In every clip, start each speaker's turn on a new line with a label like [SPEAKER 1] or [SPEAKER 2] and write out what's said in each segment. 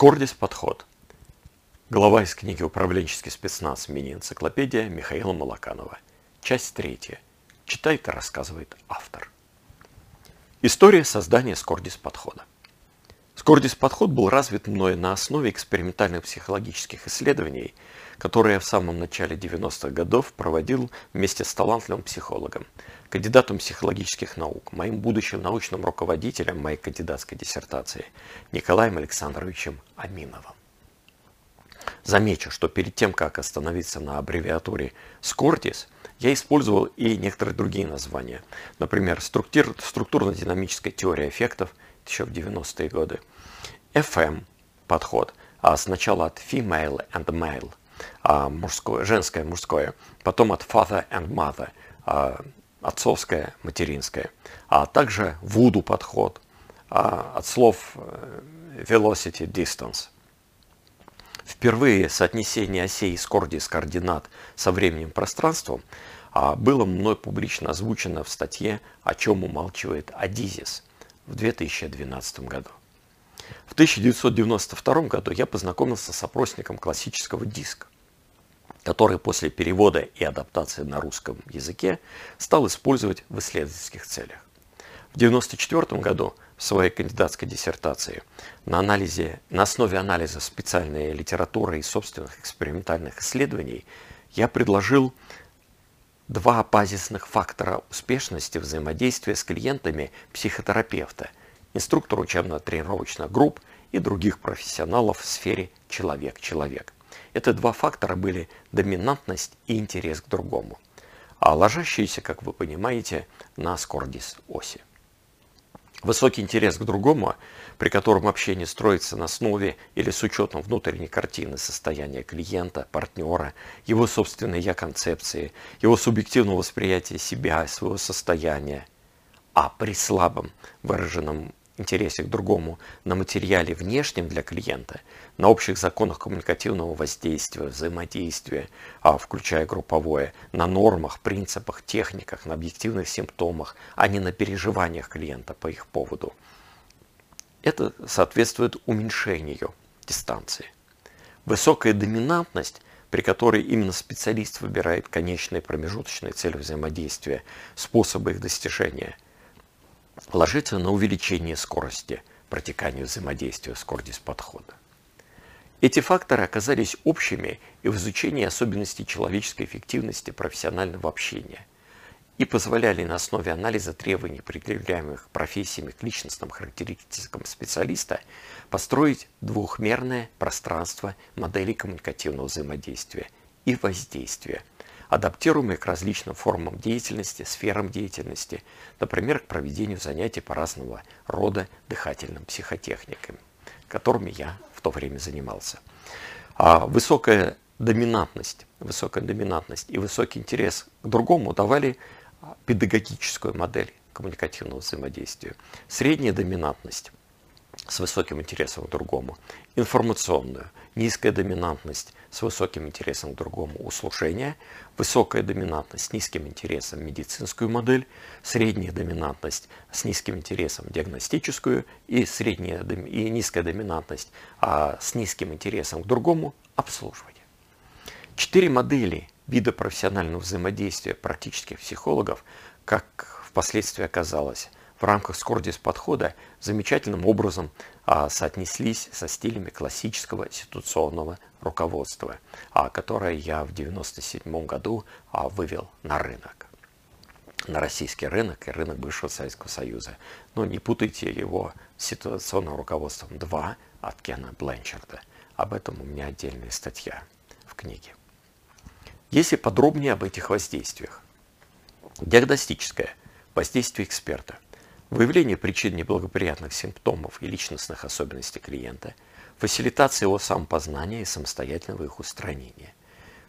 [SPEAKER 1] Кордис подход. Глава из книги «Управленческий спецназ. Мини-энциклопедия» Михаила Малаканова. Часть третья. Читает и рассказывает автор. История создания Скордис подхода. Скордис подход был развит мной на основе экспериментальных психологических исследований, которые я в самом начале 90-х годов проводил вместе с талантливым психологом, кандидатом психологических наук, моим будущим научным руководителем моей кандидатской диссертации Николаем Александровичем Аминовым. Замечу, что перед тем, как остановиться на аббревиатуре SCORDIS, я использовал и некоторые другие названия. Например, структурно-динамическая теория эффектов еще в 90-е годы. FM подход, а сначала от female and male, а мужское, женское, мужское, потом от father and mother, а отцовское, материнское, а также voodoo подход, а от слов э, velocity, distance – Впервые соотнесение осей Скордис координат со временем пространством а, было мной публично озвучено в статье «О чем умалчивает Адизис» в 2012 году. В 1992 году я познакомился с опросником классического диска, который после перевода и адаптации на русском языке стал использовать в исследовательских целях. В 1994 году в своей кандидатской диссертации на, анализе, на основе анализа специальной литературы и собственных экспериментальных исследований я предложил два базисных фактора успешности взаимодействия с клиентами психотерапевта, инструктора учебно-тренировочных групп и других профессионалов в сфере человек-человек. Это два фактора были доминантность и интерес к другому, а ложащиеся, как вы понимаете, на скордис оси. Высокий интерес к другому, при котором общение строится на основе или с учетом внутренней картины состояния клиента, партнера, его собственной я-концепции, его субъективного восприятия себя, своего состояния. А при слабом выраженном интересе к другому на материале внешнем для клиента, на общих законах коммуникативного воздействия, взаимодействия, а, включая групповое, на нормах, принципах, техниках, на объективных симптомах, а не на переживаниях клиента по их поводу. Это соответствует уменьшению дистанции. Высокая доминантность при которой именно специалист выбирает конечные промежуточные цели взаимодействия, способы их достижения – ложится на увеличение скорости протекания взаимодействия с кордис подхода. Эти факторы оказались общими и в изучении особенностей человеческой эффективности профессионального общения и позволяли на основе анализа требований, предъявляемых профессиями к личностным характеристикам специалиста, построить двухмерное пространство моделей коммуникативного взаимодействия и воздействия – адаптируемые к различным формам деятельности, сферам деятельности, например, к проведению занятий по разного рода дыхательным психотехникам, которыми я в то время занимался. А высокая доминантность, высокая доминантность и высокий интерес к другому давали педагогическую модель коммуникативного взаимодействия. Средняя доминантность с высоким интересом к другому, информационную, низкая доминантность с высоким интересом к другому. Услушение, высокая доминантность с низким интересом медицинскую модель, средняя доминантность с низким интересом диагностическую и средняя и низкая доминантность а с низким интересом к другому обслуживание. Четыре модели вида профессионального взаимодействия практических психологов, как впоследствии оказалось, в рамках Скордис подхода замечательным образом а, соотнеслись со стилями классического ситуационного руководства, а, которое я в 1997 году а, вывел на рынок на российский рынок и рынок бывшего Советского Союза. Но не путайте его с ситуационным руководством 2 от Кена Бленчарда. Об этом у меня отдельная статья в книге. Если подробнее об этих воздействиях. Диагностическое воздействие эксперта – выявление причин неблагоприятных симптомов и личностных особенностей клиента, фасилитация его самопознания и самостоятельного их устранения.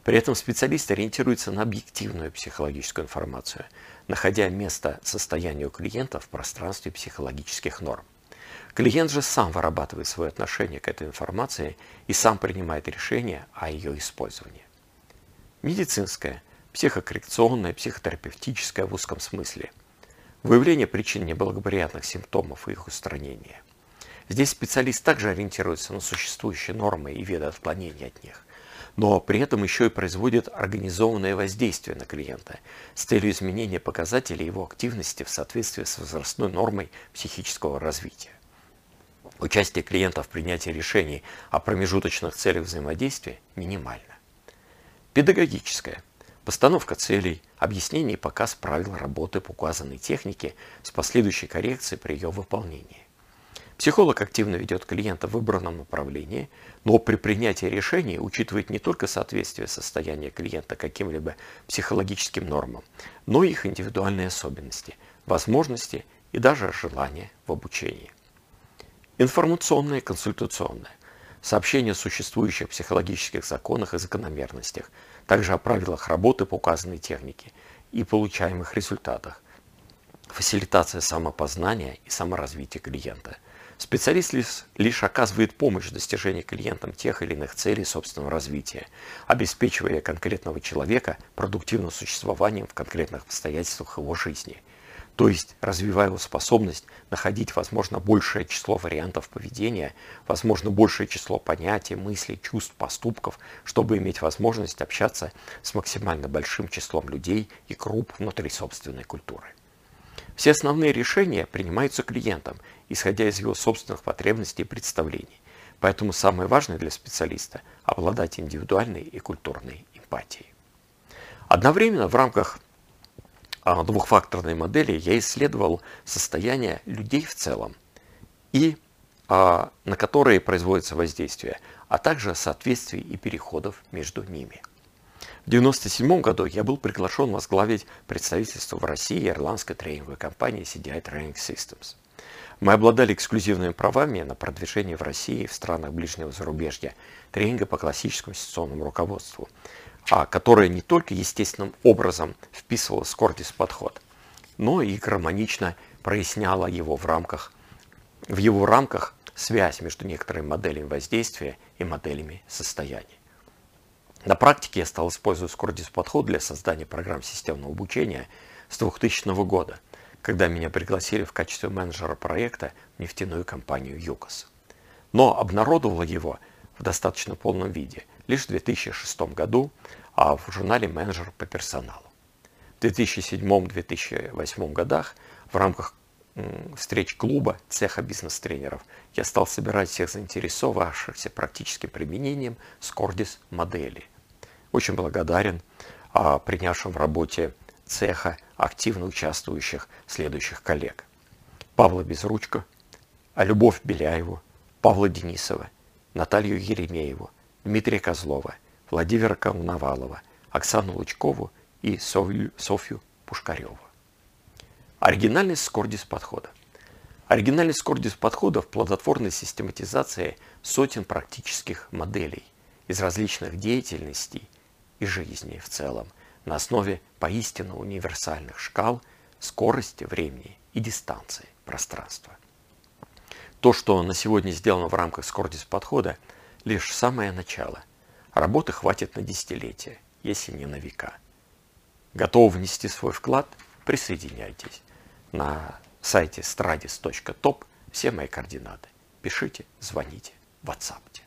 [SPEAKER 1] При этом специалист ориентируется на объективную психологическую информацию, находя место состоянию клиента в пространстве психологических норм. Клиент же сам вырабатывает свое отношение к этой информации и сам принимает решение о ее использовании. Медицинское, психокоррекционное, психотерапевтическое в узком смысле – Выявление причин неблагоприятных симптомов и их устранение. Здесь специалист также ориентируется на существующие нормы и виды отклонений от них, но при этом еще и производит организованное воздействие на клиента с целью изменения показателей его активности в соответствии с возрастной нормой психического развития. Участие клиента в принятии решений о промежуточных целях взаимодействия минимально. Педагогическое. Постановка целей, объяснение и показ правил работы по указанной технике с последующей коррекцией при ее выполнении. Психолог активно ведет клиента в выбранном направлении, но при принятии решений учитывает не только соответствие состояния клиента каким-либо психологическим нормам, но и их индивидуальные особенности, возможности и даже желания в обучении. Информационное и консультационное. Сообщение о существующих психологических законах и закономерностях, также о правилах работы по указанной технике и получаемых результатах. Фасилитация самопознания и саморазвития клиента – Специалист лишь, лишь оказывает помощь в достижении клиентам тех или иных целей собственного развития, обеспечивая конкретного человека продуктивным существованием в конкретных обстоятельствах его жизни. То есть развивая его способность находить, возможно, большее число вариантов поведения, возможно, большее число понятий, мыслей, чувств, поступков, чтобы иметь возможность общаться с максимально большим числом людей и групп внутри собственной культуры. Все основные решения принимаются клиентом, исходя из его собственных потребностей и представлений. Поэтому самое важное для специалиста – обладать индивидуальной и культурной эмпатией. Одновременно в рамках двухфакторной модели я исследовал состояние людей в целом и а, на которые производится воздействие, а также соответствий и переходов между ними. В 1997 году я был приглашен возглавить представительство в России ирландской тренинговой компании CDI Training Systems. Мы обладали эксклюзивными правами на продвижение в России и в странах ближнего зарубежья тренинга по классическому инвестиционному руководству, а которое не только естественным образом вписывало Скордис подход, но и гармонично проясняло его в рамках, в его рамках связь между некоторыми моделями воздействия и моделями состояния. На практике я стал использовать Скордис подход для создания программ системного обучения с 2000 года, когда меня пригласили в качестве менеджера проекта в нефтяную компанию ЮКОС. Но обнародовала его в достаточно полном виде лишь в 2006 году а в журнале «Менеджер по персоналу». В 2007-2008 годах в рамках встреч клуба цеха бизнес-тренеров я стал собирать всех заинтересовавшихся практическим применением Скордис модели. Очень благодарен а, принявшим в работе цеха активно участвующих следующих коллег. Павла Безручко, Любовь Беляеву, Павла Денисова, Наталью Еремееву, Дмитрия Козлова, Владимира Коновалова, Оксану Лучкову и Софью, Софью Пушкареву. Оригинальность Скордис подхода. Оригинальность Скордис подхода в плодотворной систематизации сотен практических моделей из различных деятельностей и жизни в целом на основе поистину универсальных шкал скорости времени и дистанции пространства. То, что на сегодня сделано в рамках Скордис подхода, лишь самое начало. Работы хватит на десятилетия, если не на века. Готовы внести свой вклад? Присоединяйтесь. На сайте stradis.top все мои координаты. Пишите, звоните, ватсапте.